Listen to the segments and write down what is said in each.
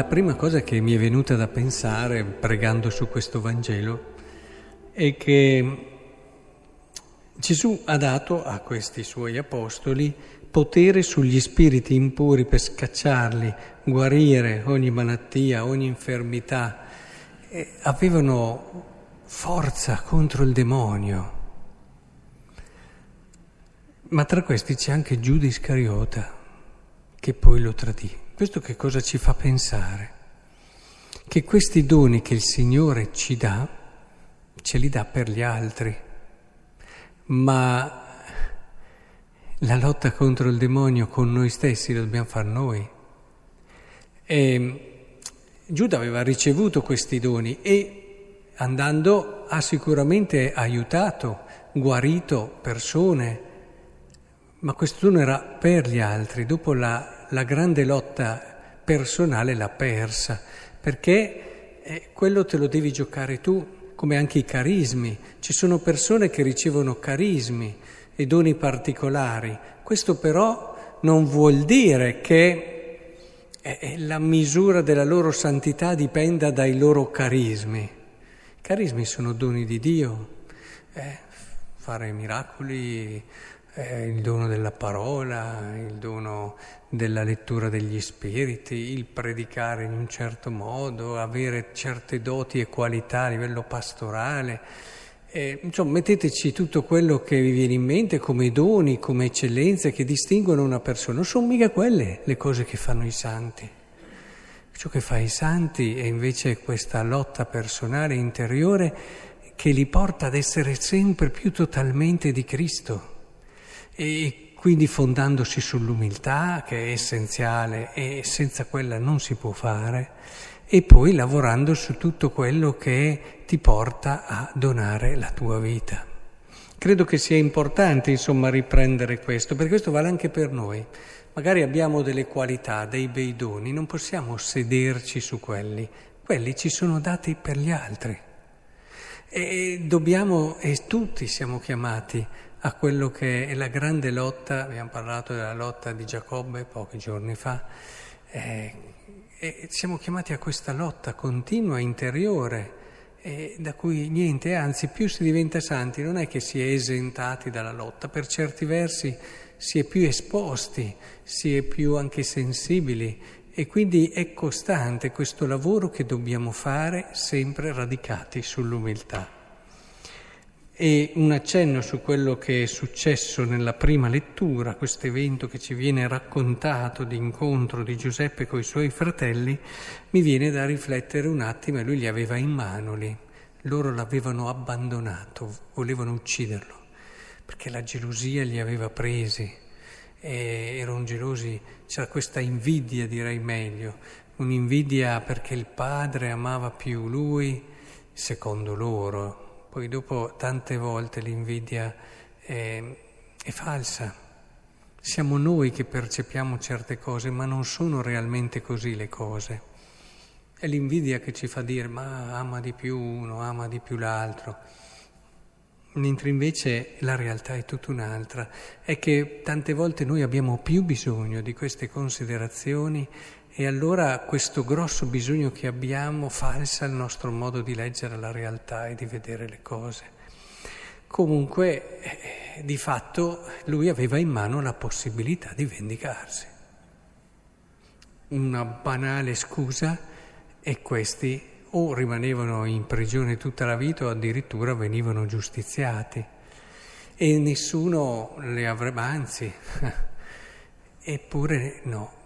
La prima cosa che mi è venuta da pensare pregando su questo Vangelo è che Gesù ha dato a questi suoi apostoli potere sugli spiriti impuri per scacciarli, guarire ogni malattia, ogni infermità. E avevano forza contro il demonio. Ma tra questi c'è anche Giuda Iscariota, che poi lo tradì. Questo che cosa ci fa pensare? Che questi doni che il Signore ci dà, ce li dà per gli altri, ma la lotta contro il demonio con noi stessi la dobbiamo fare noi. E Giuda aveva ricevuto questi doni e andando ha sicuramente aiutato, guarito persone, ma questo dono era per gli altri. Dopo la la grande lotta personale l'ha persa, perché eh, quello te lo devi giocare tu, come anche i carismi. Ci sono persone che ricevono carismi e doni particolari. Questo però non vuol dire che eh, la misura della loro santità dipenda dai loro carismi. I carismi sono doni di Dio. Eh, fare miracoli, eh, il dono della parola, il dono della lettura degli spiriti, il predicare in un certo modo, avere certe doti e qualità a livello pastorale. Eh, insomma, metteteci tutto quello che vi viene in mente come doni, come eccellenze che distinguono una persona. Non sono mica quelle le cose che fanno i santi. Ciò che fa i santi è invece questa lotta personale interiore che li porta ad essere sempre più totalmente di Cristo e quindi fondandosi sull'umiltà che è essenziale e senza quella non si può fare, e poi lavorando su tutto quello che ti porta a donare la tua vita. Credo che sia importante, insomma, riprendere questo, perché questo vale anche per noi. Magari abbiamo delle qualità, dei bei doni, non possiamo sederci su quelli, quelli ci sono dati per gli altri. E dobbiamo, e tutti siamo chiamati a quello che è la grande lotta, abbiamo parlato della lotta di Giacobbe pochi giorni fa, eh, e siamo chiamati a questa lotta continua, interiore, eh, da cui niente, anzi più si diventa santi non è che si è esentati dalla lotta, per certi versi si è più esposti, si è più anche sensibili e quindi è costante questo lavoro che dobbiamo fare sempre radicati sull'umiltà. E un accenno su quello che è successo nella prima lettura, questo evento che ci viene raccontato di incontro di Giuseppe con i suoi fratelli, mi viene da riflettere un attimo e lui li aveva in mano lì. Loro l'avevano abbandonato, volevano ucciderlo, perché la gelosia li aveva presi, e erano gelosi, c'era questa invidia direi meglio, un'invidia perché il padre amava più lui, secondo loro, poi dopo tante volte l'invidia è, è falsa. Siamo noi che percepiamo certe cose, ma non sono realmente così le cose. È l'invidia che ci fa dire ma ama di più uno, ama di più l'altro. Mentre invece la realtà è tutta un'altra. È che tante volte noi abbiamo più bisogno di queste considerazioni e allora questo grosso bisogno che abbiamo falsa il nostro modo di leggere la realtà e di vedere le cose. Comunque, eh, di fatto, lui aveva in mano la possibilità di vendicarsi. Una banale scusa e questi o rimanevano in prigione tutta la vita o addirittura venivano giustiziati. E nessuno le avrebbe, anzi, eppure no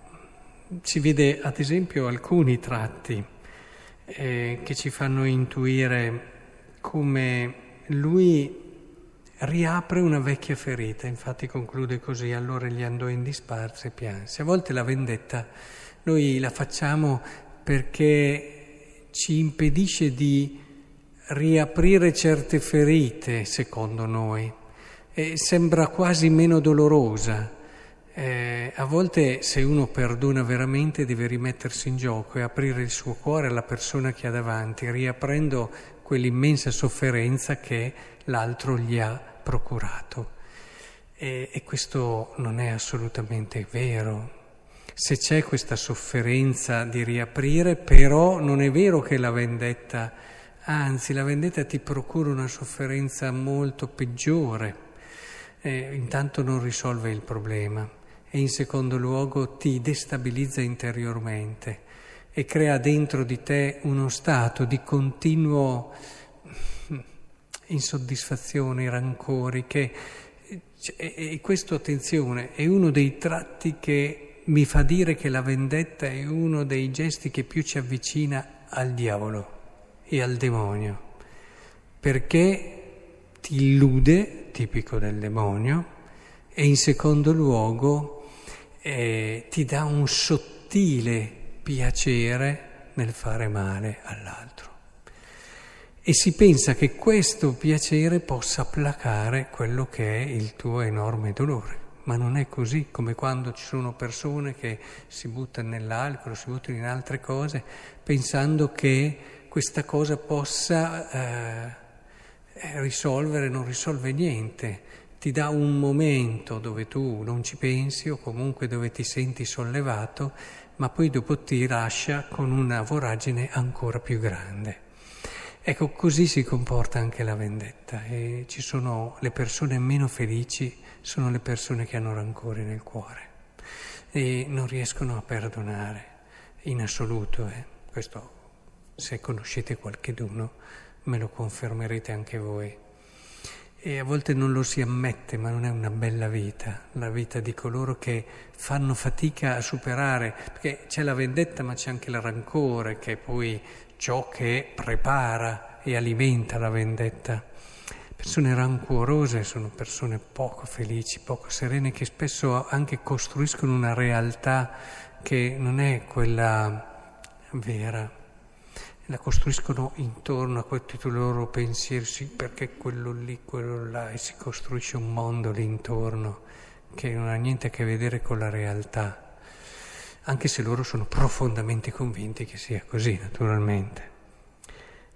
si vede ad esempio alcuni tratti eh, che ci fanno intuire come lui riapre una vecchia ferita, infatti conclude così, allora gli andò in disparse e pianse. A volte la vendetta noi la facciamo perché ci impedisce di riaprire certe ferite, secondo noi, e sembra quasi meno dolorosa. Eh, a volte se uno perdona veramente deve rimettersi in gioco e aprire il suo cuore alla persona che ha davanti, riaprendo quell'immensa sofferenza che l'altro gli ha procurato. E, e questo non è assolutamente vero. Se c'è questa sofferenza di riaprire, però non è vero che la vendetta, anzi la vendetta ti procura una sofferenza molto peggiore, eh, intanto non risolve il problema e in secondo luogo ti destabilizza interiormente e crea dentro di te uno stato di continuo insoddisfazione, rancori, che, e questo, attenzione, è uno dei tratti che mi fa dire che la vendetta è uno dei gesti che più ci avvicina al diavolo e al demonio, perché ti illude, tipico del demonio, e in secondo luogo eh, ti dà un sottile piacere nel fare male all'altro e si pensa che questo piacere possa placare quello che è il tuo enorme dolore. Ma non è così, come quando ci sono persone che si buttano nell'alcol, si buttano in altre cose, pensando che questa cosa possa eh, risolvere, non risolve niente. Ti dà un momento dove tu non ci pensi o comunque dove ti senti sollevato, ma poi dopo ti lascia con una voragine ancora più grande. Ecco, così si comporta anche la vendetta e ci sono le persone meno felici, sono le persone che hanno rancore nel cuore e non riescono a perdonare in assoluto. Eh. Questo, se conoscete qualcheduno, me lo confermerete anche voi. E a volte non lo si ammette, ma non è una bella vita, la vita di coloro che fanno fatica a superare, perché c'è la vendetta ma c'è anche il rancore che poi ciò che prepara e alimenta la vendetta. Persone rancuorose sono persone poco felici, poco serene, che spesso anche costruiscono una realtà che non è quella vera. La costruiscono intorno a questi loro pensieri, sì, perché quello lì, quello là, e si costruisce un mondo lì intorno che non ha niente a che vedere con la realtà anche se loro sono profondamente convinti che sia così, naturalmente.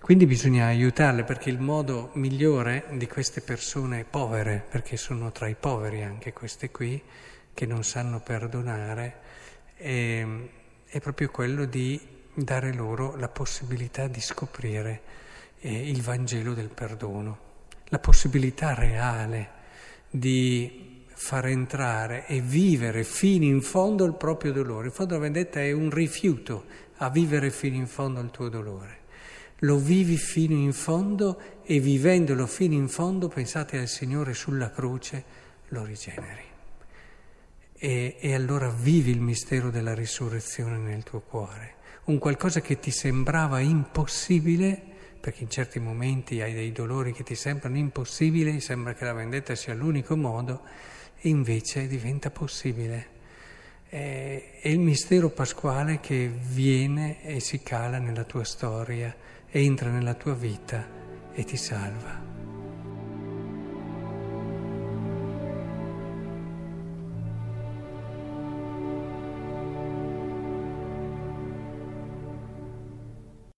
Quindi bisogna aiutarle perché il modo migliore di queste persone povere, perché sono tra i poveri anche queste qui, che non sanno perdonare, è, è proprio quello di dare loro la possibilità di scoprire eh, il Vangelo del perdono, la possibilità reale di far entrare e vivere fino in fondo il proprio dolore. In fondo la vendetta è un rifiuto a vivere fino in fondo il tuo dolore. Lo vivi fino in fondo e vivendolo fino in fondo, pensate al Signore sulla croce, lo rigeneri. E, e allora vivi il mistero della risurrezione nel tuo cuore. Un qualcosa che ti sembrava impossibile, perché in certi momenti hai dei dolori che ti sembrano impossibili, sembra che la vendetta sia l'unico modo, e invece diventa possibile. È, il mistero pasquale che viene e si cala nella tua storia, entra nella tua vita e ti salva.